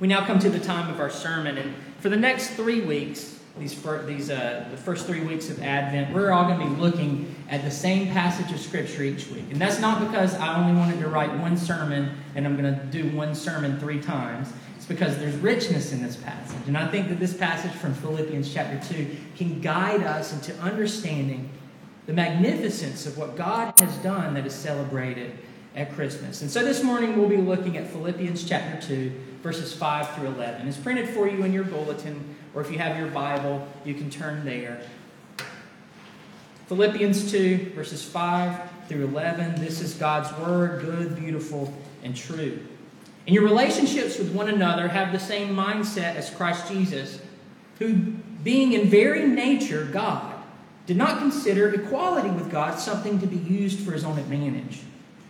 We now come to the time of our sermon, and for the next three weeks, these, fir- these uh, the first three weeks of Advent, we're all going to be looking at the same passage of Scripture each week. And that's not because I only wanted to write one sermon and I'm going to do one sermon three times. It's because there's richness in this passage. And I think that this passage from Philippians chapter 2 can guide us into understanding the magnificence of what God has done that is celebrated at Christmas. And so this morning we'll be looking at Philippians chapter 2, verses 5 through 11. It's printed for you in your bulletin, or if you have your Bible, you can turn there. Philippians 2, verses 5 through 11. This is God's Word, good, beautiful, and true. And your relationships with one another have the same mindset as Christ Jesus, who, being in very nature God, did not consider equality with God something to be used for his own advantage.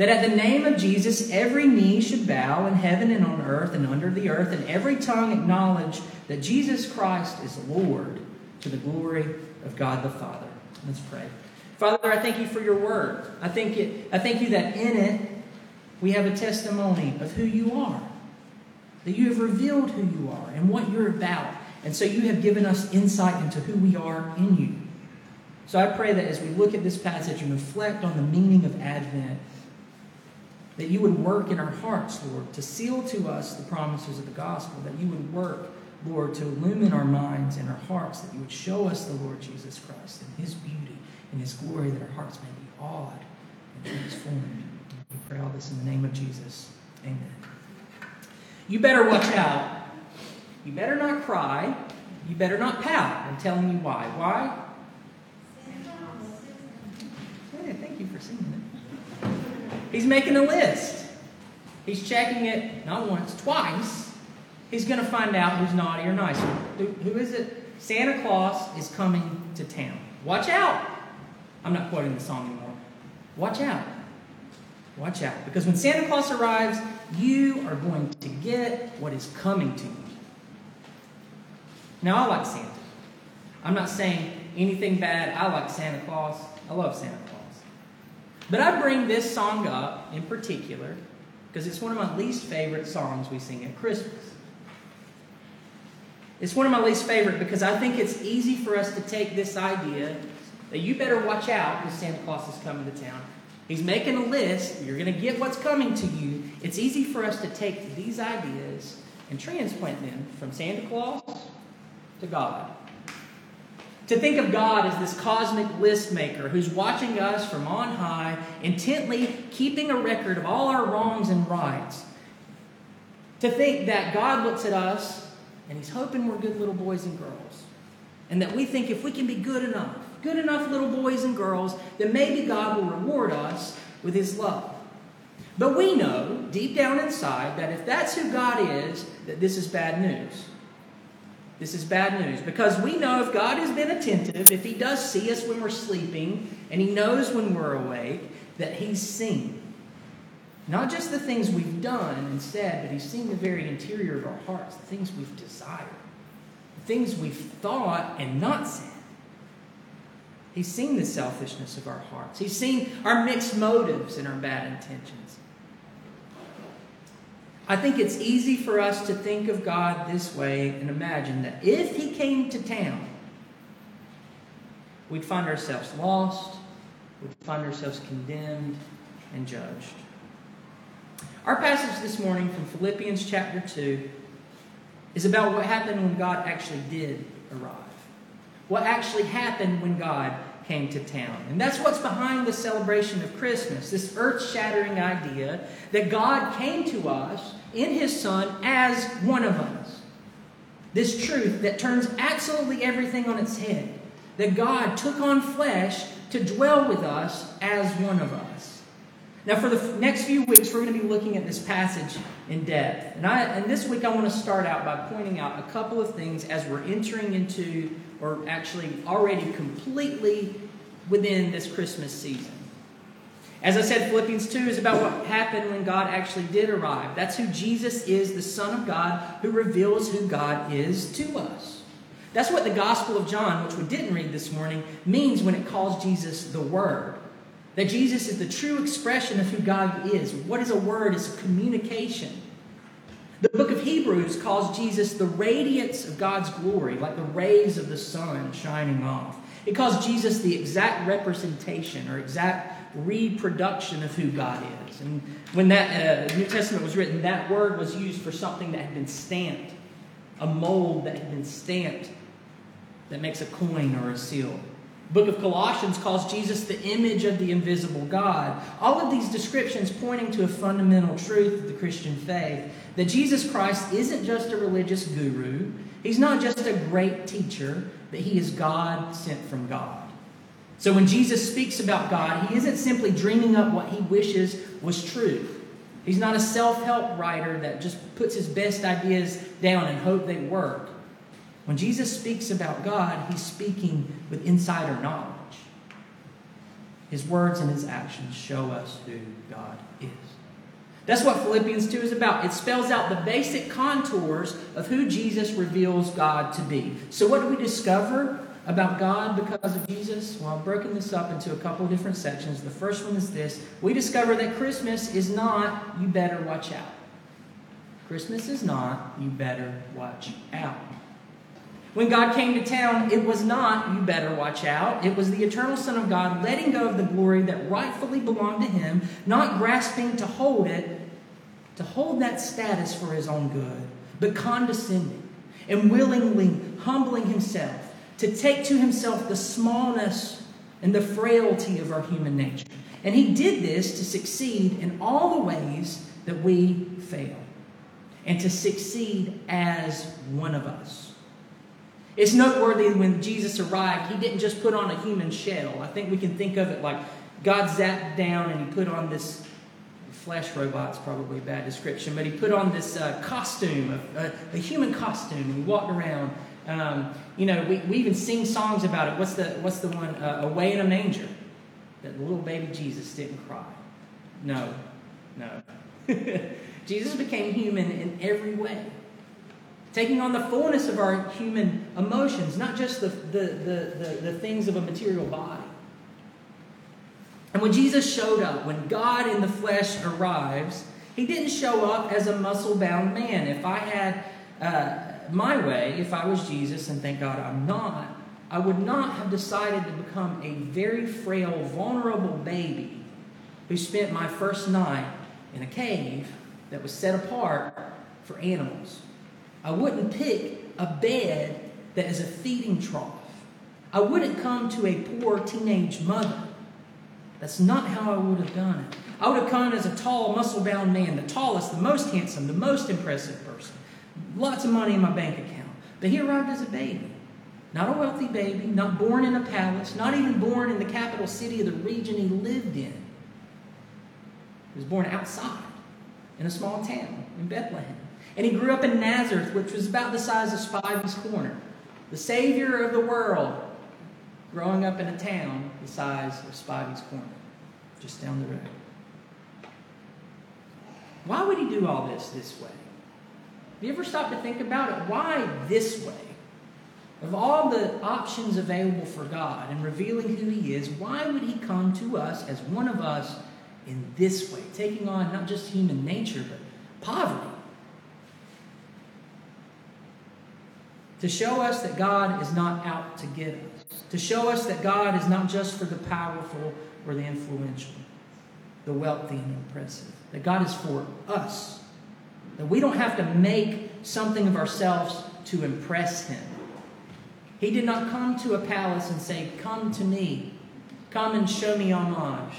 that at the name of Jesus every knee should bow in heaven and on earth and under the earth, and every tongue acknowledge that Jesus Christ is Lord to the glory of God the Father. Let's pray. Father, I thank you for your word. I thank, it, I thank you that in it we have a testimony of who you are, that you have revealed who you are and what you're about. And so you have given us insight into who we are in you. So I pray that as we look at this passage and reflect on the meaning of Advent, that you would work in our hearts, Lord, to seal to us the promises of the gospel, that you would work, Lord, to illumine our minds and our hearts, that you would show us the Lord Jesus Christ and his beauty and his glory, that our hearts may be awed and transformed. We pray all this in the name of Jesus. Amen. You better watch out. You better not cry. You better not pout. I'm telling you why. Why? Yeah, thank you for singing it. He's making a list. He's checking it not once, twice. He's going to find out who's naughty or nice. Who, who is it? Santa Claus is coming to town. Watch out. I'm not quoting the song anymore. Watch out. Watch out. Because when Santa Claus arrives, you are going to get what is coming to you. Now, I like Santa. I'm not saying anything bad. I like Santa Claus. I love Santa Claus. But I bring this song up in particular because it's one of my least favorite songs we sing at Christmas. It's one of my least favorite because I think it's easy for us to take this idea that you better watch out because Santa Claus is coming to town. He's making a list. You're going to get what's coming to you. It's easy for us to take these ideas and transplant them from Santa Claus to God. To think of God as this cosmic list maker who's watching us from on high, intently keeping a record of all our wrongs and rights. To think that God looks at us and He's hoping we're good little boys and girls. And that we think if we can be good enough, good enough little boys and girls, then maybe God will reward us with His love. But we know deep down inside that if that's who God is, that this is bad news. This is bad news because we know if God has been attentive, if He does see us when we're sleeping, and He knows when we're awake, that He's seen. Not just the things we've done and said, but He's seen the very interior of our hearts, the things we've desired, the things we've thought and not said. He's seen the selfishness of our hearts. He's seen our mixed motives and our bad intentions. I think it's easy for us to think of God this way and imagine that if He came to town, we'd find ourselves lost, we'd find ourselves condemned and judged. Our passage this morning from Philippians chapter 2 is about what happened when God actually did arrive. What actually happened when God came to town. And that's what's behind the celebration of Christmas this earth shattering idea that God came to us in His Son as one of us. This truth that turns absolutely everything on its head. That God took on flesh to dwell with us as one of us. Now, for the next few weeks, we're going to be looking at this passage in depth. And, I, and this week, I want to start out by pointing out a couple of things as we're entering into, or actually already completely within this Christmas season. As I said, Philippians 2 is about what happened when God actually did arrive. That's who Jesus is, the Son of God, who reveals who God is to us. That's what the Gospel of John, which we didn't read this morning, means when it calls Jesus the Word. That Jesus is the true expression of who God is. What is a word? It's a communication. The book of Hebrews calls Jesus the radiance of God's glory, like the rays of the sun shining off. It calls Jesus the exact representation or exact reproduction of who God is. And when that uh, New Testament was written, that word was used for something that had been stamped, a mold that had been stamped that makes a coin or a seal. Book of Colossians calls Jesus the image of the invisible God. All of these descriptions pointing to a fundamental truth of the Christian faith that Jesus Christ isn't just a religious guru, he's not just a great teacher, but he is God sent from God. So when Jesus speaks about God, he isn't simply dreaming up what he wishes was true. He's not a self help writer that just puts his best ideas down and hope they work. When Jesus speaks about God, he's speaking with insider knowledge. His words and his actions show us who God is. That's what Philippians 2 is about. It spells out the basic contours of who Jesus reveals God to be. So, what do we discover about God because of Jesus? Well, I've broken this up into a couple of different sections. The first one is this we discover that Christmas is not, you better watch out. Christmas is not, you better watch out. When God came to town, it was not, you better watch out. It was the eternal Son of God letting go of the glory that rightfully belonged to him, not grasping to hold it, to hold that status for his own good, but condescending and willingly humbling himself to take to himself the smallness and the frailty of our human nature. And he did this to succeed in all the ways that we fail, and to succeed as one of us. It's noteworthy when Jesus arrived, he didn't just put on a human shell. I think we can think of it like God zapped down and he put on this flesh robot's probably a bad description, but he put on this uh, costume, a, a, human costume, and he walked around um, you know, we, we even sing songs about it. What's the, what's the one? Uh, Away in a Manger. That little baby Jesus didn't cry. No, no. Jesus became human in every way, taking on the fullness of our human emotions, not just the, the, the, the, the things of a material body. And when Jesus showed up, when God in the flesh arrives, he didn't show up as a muscle bound man. If I had uh, my way, if I was Jesus, and thank God I'm not, I would not have decided to become a very frail, vulnerable baby who spent my first night in a cave that was set apart for animals. I wouldn't pick a bed that is a feeding trough. I wouldn't come to a poor teenage mother. That's not how I would have done it. I would have come as a tall, muscle bound man, the tallest, the most handsome, the most impressive person lots of money in my bank account. But he arrived as a baby. Not a wealthy baby, not born in a palace, not even born in the capital city of the region he lived in. He was born outside in a small town in Bethlehem. And he grew up in Nazareth, which was about the size of Spivey's Corner. The Savior of the world, growing up in a town the size of Spivey's Corner, just down the road. Why would he do all this this way? Have you ever stopped to think about it? Why this way? Of all the options available for God and revealing who He is, why would He come to us as one of us in this way, taking on not just human nature, but poverty? To show us that God is not out to get us, to show us that God is not just for the powerful or the influential, the wealthy and the oppressive, that God is for us that we don't have to make something of ourselves to impress him. He did not come to a palace and say, Come to me. Come and show me homage.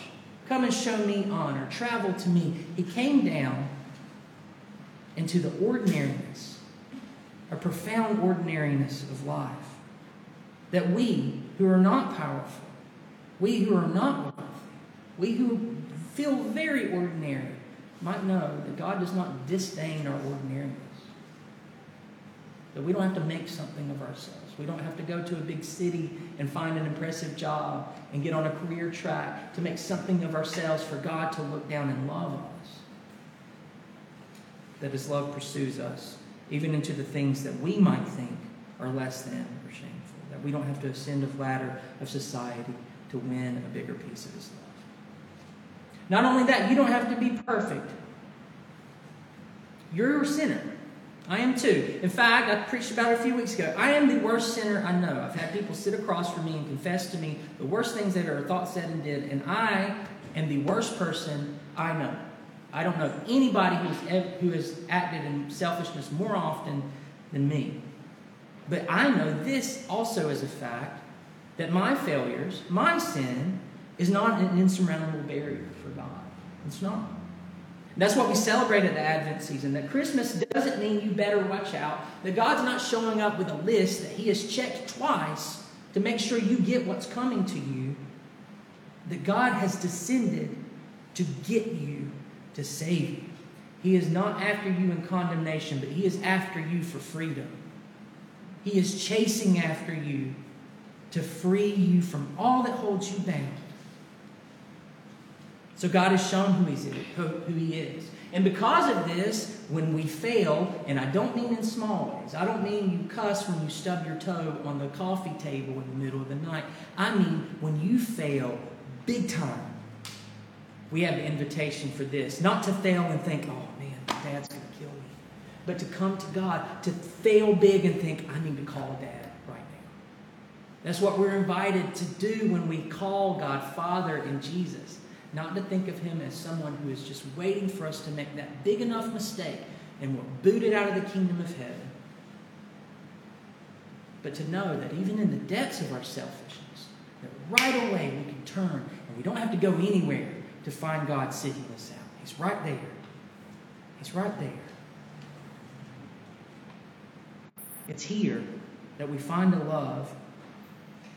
Come and show me honor. Travel to me. He came down into the ordinariness, a profound ordinariness of life. That we who are not powerful, we who are not wealthy, we who feel very ordinary, might know that God does not disdain our ordinariness. That we don't have to make something of ourselves. We don't have to go to a big city and find an impressive job and get on a career track to make something of ourselves for God to look down and love us. That His love pursues us, even into the things that we might think are less than or shameful. That we don't have to ascend a ladder of society to win a bigger piece of His love. Not only that, you don't have to be perfect. You're a sinner. I am too. In fact, I preached about it a few weeks ago. I am the worst sinner I know. I've had people sit across from me and confess to me the worst things that are thought, said, and did, and I am the worst person I know. I don't know anybody who's, who has acted in selfishness more often than me. But I know this also as a fact that my failures, my sin, is not an insurmountable barrier for God. It's not. That's what we celebrate at the Advent season. That Christmas doesn't mean you better watch out. That God's not showing up with a list that He has checked twice to make sure you get what's coming to you. That God has descended to get you, to save you. He is not after you in condemnation, but He is after you for freedom. He is chasing after you to free you from all that holds you bound. So God has shown who, he's, who He is. And because of this, when we fail, and I don't mean in small ways, I don't mean you cuss when you stub your toe on the coffee table in the middle of the night. I mean when you fail big time. We have the invitation for this. Not to fail and think, oh man, dad's going to kill me. But to come to God, to fail big and think, I need to call dad right now. That's what we're invited to do when we call God Father in Jesus. Not to think of him as someone who is just waiting for us to make that big enough mistake and we're booted out of the kingdom of heaven. But to know that even in the depths of our selfishness, that right away we can turn and we don't have to go anywhere to find God seeking us out. He's right there. He's right there. It's here that we find a love.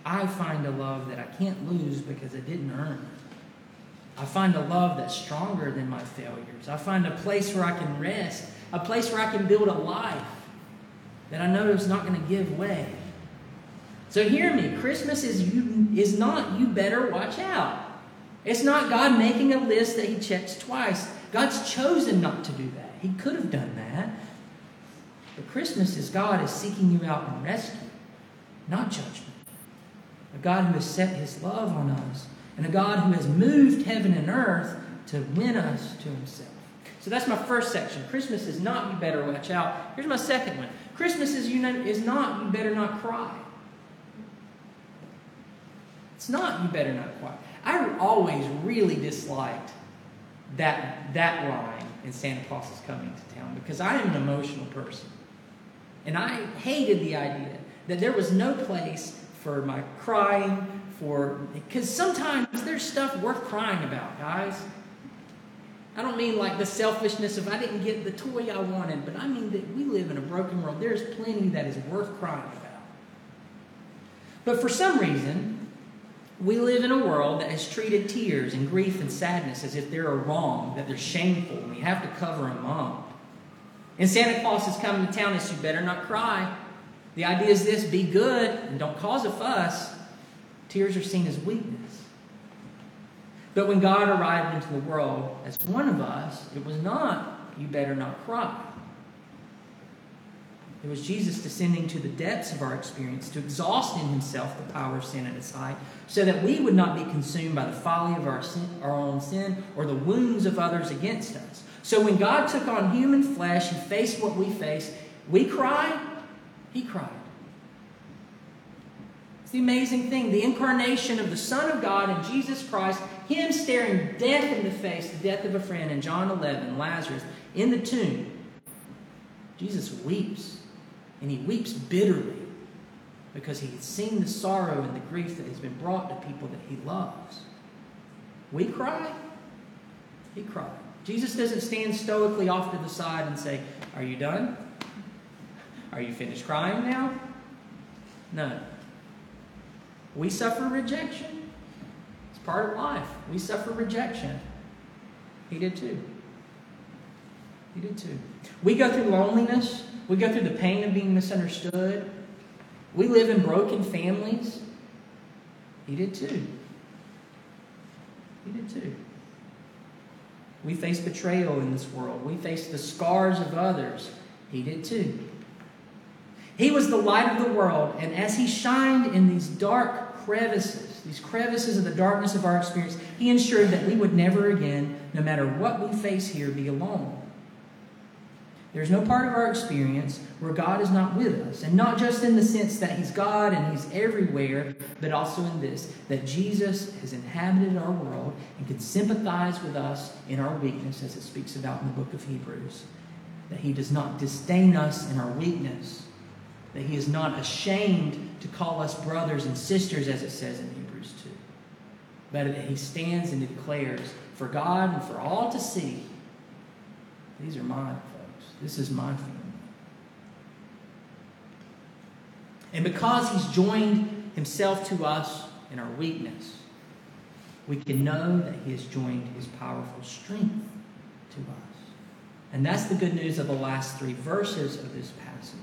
I find a love that I can't lose because I didn't earn. I find a love that's stronger than my failures. I find a place where I can rest, a place where I can build a life that I know is not going to give way. So hear me, Christmas is you is not you better watch out. It's not God making a list that he checks twice. God's chosen not to do that. He could have done that. But Christmas is God is seeking you out and rescue, not judgment. A God who has set his love on us and a God who has moved heaven and earth to win us to himself. So that's my first section. Christmas is not you better watch out. Here's my second one. Christmas is, you know, is not you better not cry. It's not you better not cry. I always really disliked that, that line in Santa Claus is coming to town because I am an emotional person. And I hated the idea that there was no place for my crying, for because sometimes there's stuff worth crying about, guys. I don't mean like the selfishness of I didn't get the toy I wanted, but I mean that we live in a broken world. There's plenty that is worth crying about. But for some reason, we live in a world that has treated tears and grief and sadness as if they're a wrong, that they're shameful, and we have to cover them up. And Santa Claus is coming to town, and you better not cry. The idea is this be good and don't cause a fuss. Tears are seen as weakness. But when God arrived into the world as one of us, it was not, you better not cry. It was Jesus descending to the depths of our experience to exhaust in himself the power of sin at its height, so that we would not be consumed by the folly of our, sin, our own sin or the wounds of others against us. So when God took on human flesh, and faced what we face. We cry, he cried It's the amazing thing. The incarnation of the Son of God and Jesus Christ, Him staring death in the face, the death of a friend in John 11, Lazarus in the tomb. Jesus weeps, and He weeps bitterly because He has seen the sorrow and the grief that has been brought to people that He loves. We cry, He cried. Jesus doesn't stand stoically off to the side and say, Are you done? Are you finished crying now? No. We suffer rejection. It's part of life. We suffer rejection. He did too. He did too. We go through loneliness. We go through the pain of being misunderstood. We live in broken families. He did too. He did too. We face betrayal in this world. We face the scars of others. He did too. He was the light of the world, and as he shined in these dark crevices, these crevices of the darkness of our experience, he ensured that we would never again, no matter what we face here, be alone. There's no part of our experience where God is not with us. And not just in the sense that He's God and He's everywhere, but also in this that Jesus has inhabited our world and can sympathize with us in our weakness, as it speaks about in the book of Hebrews. That He does not disdain us in our weakness. That He is not ashamed to call us brothers and sisters, as it says in Hebrews 2. But that He stands and declares for God and for all to see, these are mine. This is my family. And because he's joined himself to us in our weakness, we can know that he has joined his powerful strength to us. And that's the good news of the last three verses of this passage.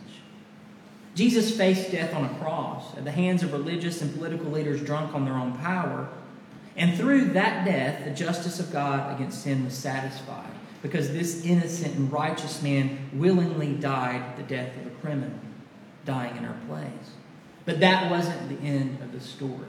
Jesus faced death on a cross at the hands of religious and political leaders drunk on their own power. And through that death, the justice of God against sin was satisfied because this innocent and righteous man willingly died the death of a criminal, dying in our place. But that wasn't the end of the story.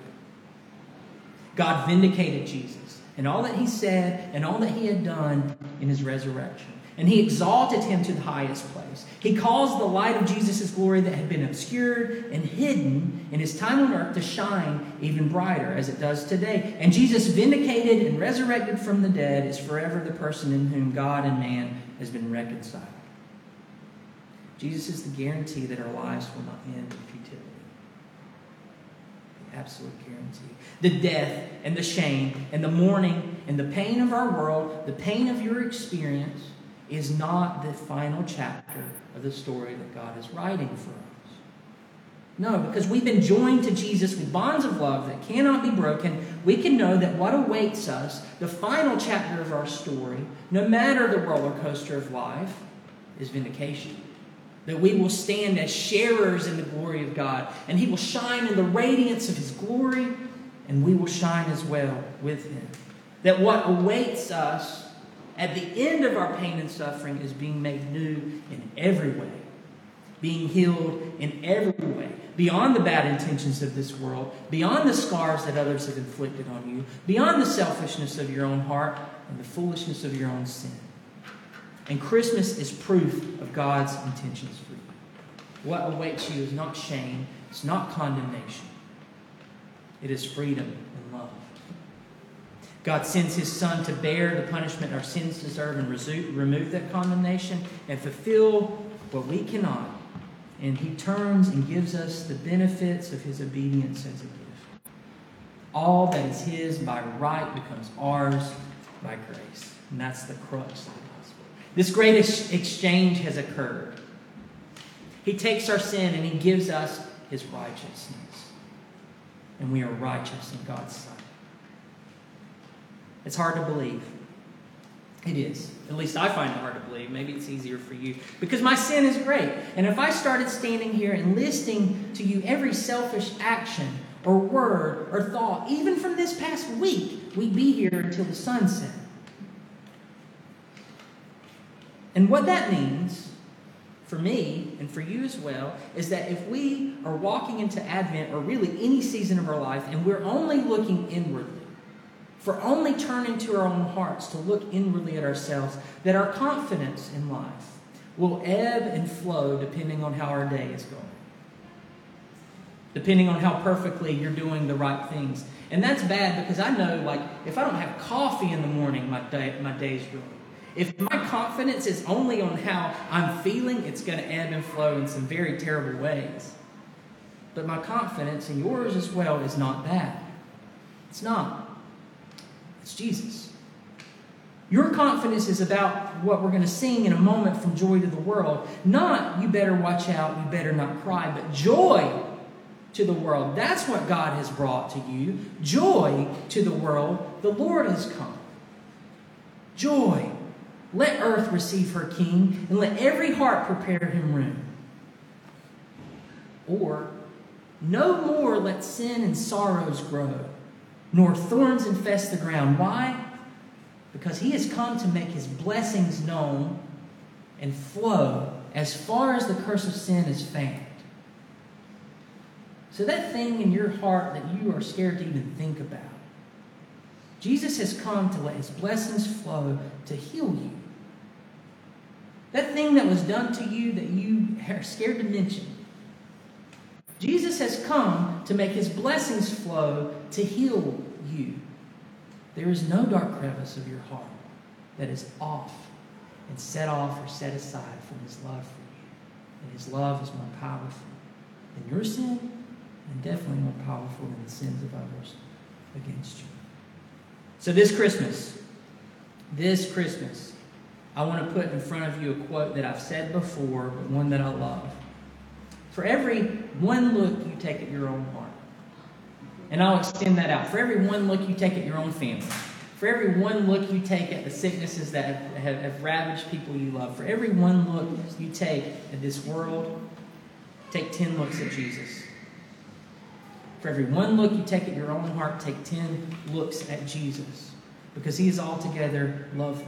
God vindicated Jesus and all that he said and all that he had done in his resurrection and he exalted him to the highest place. He caused the light of Jesus' glory that had been obscured and hidden in his time on earth to shine even brighter as it does today. And Jesus, vindicated and resurrected from the dead, is forever the person in whom God and man has been reconciled. Jesus is the guarantee that our lives will not end in futility. Absolute guarantee. The death and the shame and the mourning and the pain of our world, the pain of your experience, is not the final chapter of the story that God is writing for us. No, because we've been joined to Jesus with bonds of love that cannot be broken, we can know that what awaits us, the final chapter of our story, no matter the roller coaster of life, is vindication. That we will stand as sharers in the glory of God, and He will shine in the radiance of His glory, and we will shine as well with Him. That what awaits us at the end of our pain and suffering is being made new in every way, being healed in every way, beyond the bad intentions of this world, beyond the scars that others have inflicted on you, beyond the selfishness of your own heart and the foolishness of your own sin. And Christmas is proof of God's intentions for you. What awaits you is not shame, it's not condemnation, it is freedom and love. God sends his Son to bear the punishment our sins deserve and remove that condemnation and fulfill what we cannot. And he turns and gives us the benefits of his obedience as a gift. All that is his by right becomes ours by grace. And that's the crux of the gospel. This great exchange has occurred. He takes our sin and he gives us his righteousness. And we are righteous in God's sight. It's hard to believe. It is. At least I find it hard to believe. Maybe it's easier for you. Because my sin is great. And if I started standing here and listing to you every selfish action or word or thought, even from this past week, we'd be here until the sun set. And what that means for me and for you as well is that if we are walking into Advent or really any season of our life and we're only looking inwardly, for only turning to our own hearts to look inwardly at ourselves, that our confidence in life will ebb and flow depending on how our day is going. Depending on how perfectly you're doing the right things. And that's bad because I know, like, if I don't have coffee in the morning, my day, my day's ruined. If my confidence is only on how I'm feeling, it's going to ebb and flow in some very terrible ways. But my confidence, and yours as well, is not bad. It's not. It's Jesus. Your confidence is about what we're going to sing in a moment from Joy to the World. Not, you better watch out, you better not cry, but joy to the world. That's what God has brought to you. Joy to the world. The Lord has come. Joy. Let earth receive her king, and let every heart prepare him room. Or No more let sin and sorrows grow, nor thorns infest the ground. Why? Because he has come to make his blessings known and flow as far as the curse of sin is found. So, that thing in your heart that you are scared to even think about, Jesus has come to let his blessings flow to heal you. That thing that was done to you that you are scared to mention, Jesus has come to make his blessings flow to heal you. There is no dark crevice of your heart that is off and set off or set aside from his love for you. And his love is more powerful than your sin and definitely more powerful than the sins of others against you. So this Christmas, this Christmas, I want to put in front of you a quote that I've said before, but one that I love. For every one look you take at your own heart, and I'll extend that out. For every one look you take at your own family, for every one look you take at the sicknesses that have, have, have ravaged people you love, for every one look you take at this world, take 10 looks at Jesus. For every one look you take at your own heart, take 10 looks at Jesus. Because he is altogether lovely.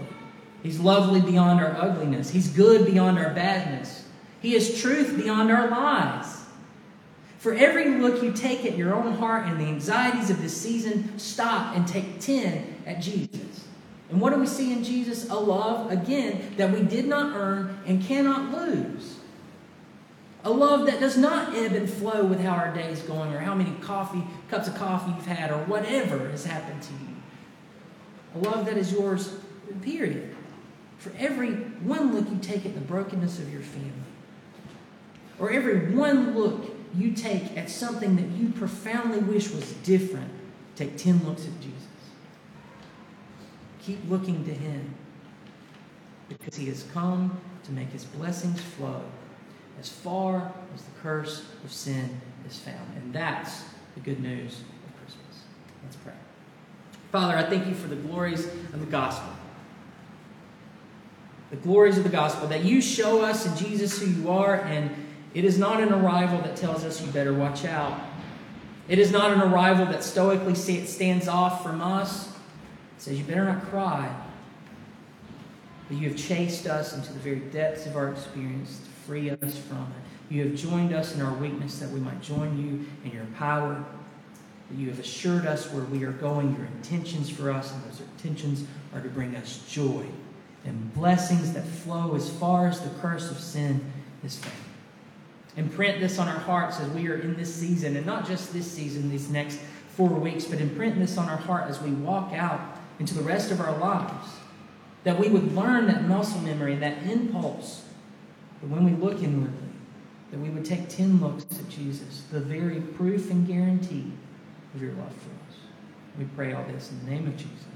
He's lovely beyond our ugliness. He's good beyond our badness. He is truth beyond our lies. For every look you take at your own heart and the anxieties of this season, stop and take 10 at Jesus. And what do we see in Jesus? A love, again, that we did not earn and cannot lose. A love that does not ebb and flow with how our day is going or how many coffee cups of coffee you've had or whatever has happened to you. A love that is yours, period. For every one look you take at the brokenness of your family, or every one look you take at something that you profoundly wish was different, take 10 looks at Jesus. Keep looking to Him because He has come to make His blessings flow as far as the curse of sin is found. And that's the good news of Christmas. Let's pray. Father, I thank you for the glories of the gospel the glories of the gospel, that you show us in Jesus who you are, and it is not an arrival that tells us you better watch out. It is not an arrival that stoically stands off from us, says you better not cry. But you have chased us into the very depths of our experience to free us from it. You have joined us in our weakness that we might join you in your power. That you have assured us where we are going, your intentions for us, and those intentions are to bring us joy and blessings that flow as far as the curse of sin is found. Imprint this on our hearts as we are in this season, and not just this season, these next four weeks, but imprint this on our heart as we walk out into the rest of our lives. That we would learn that muscle memory, that impulse, that when we look inwardly, that we would take 10 looks at Jesus, the very proof and guarantee of your love for us. We pray all this in the name of Jesus.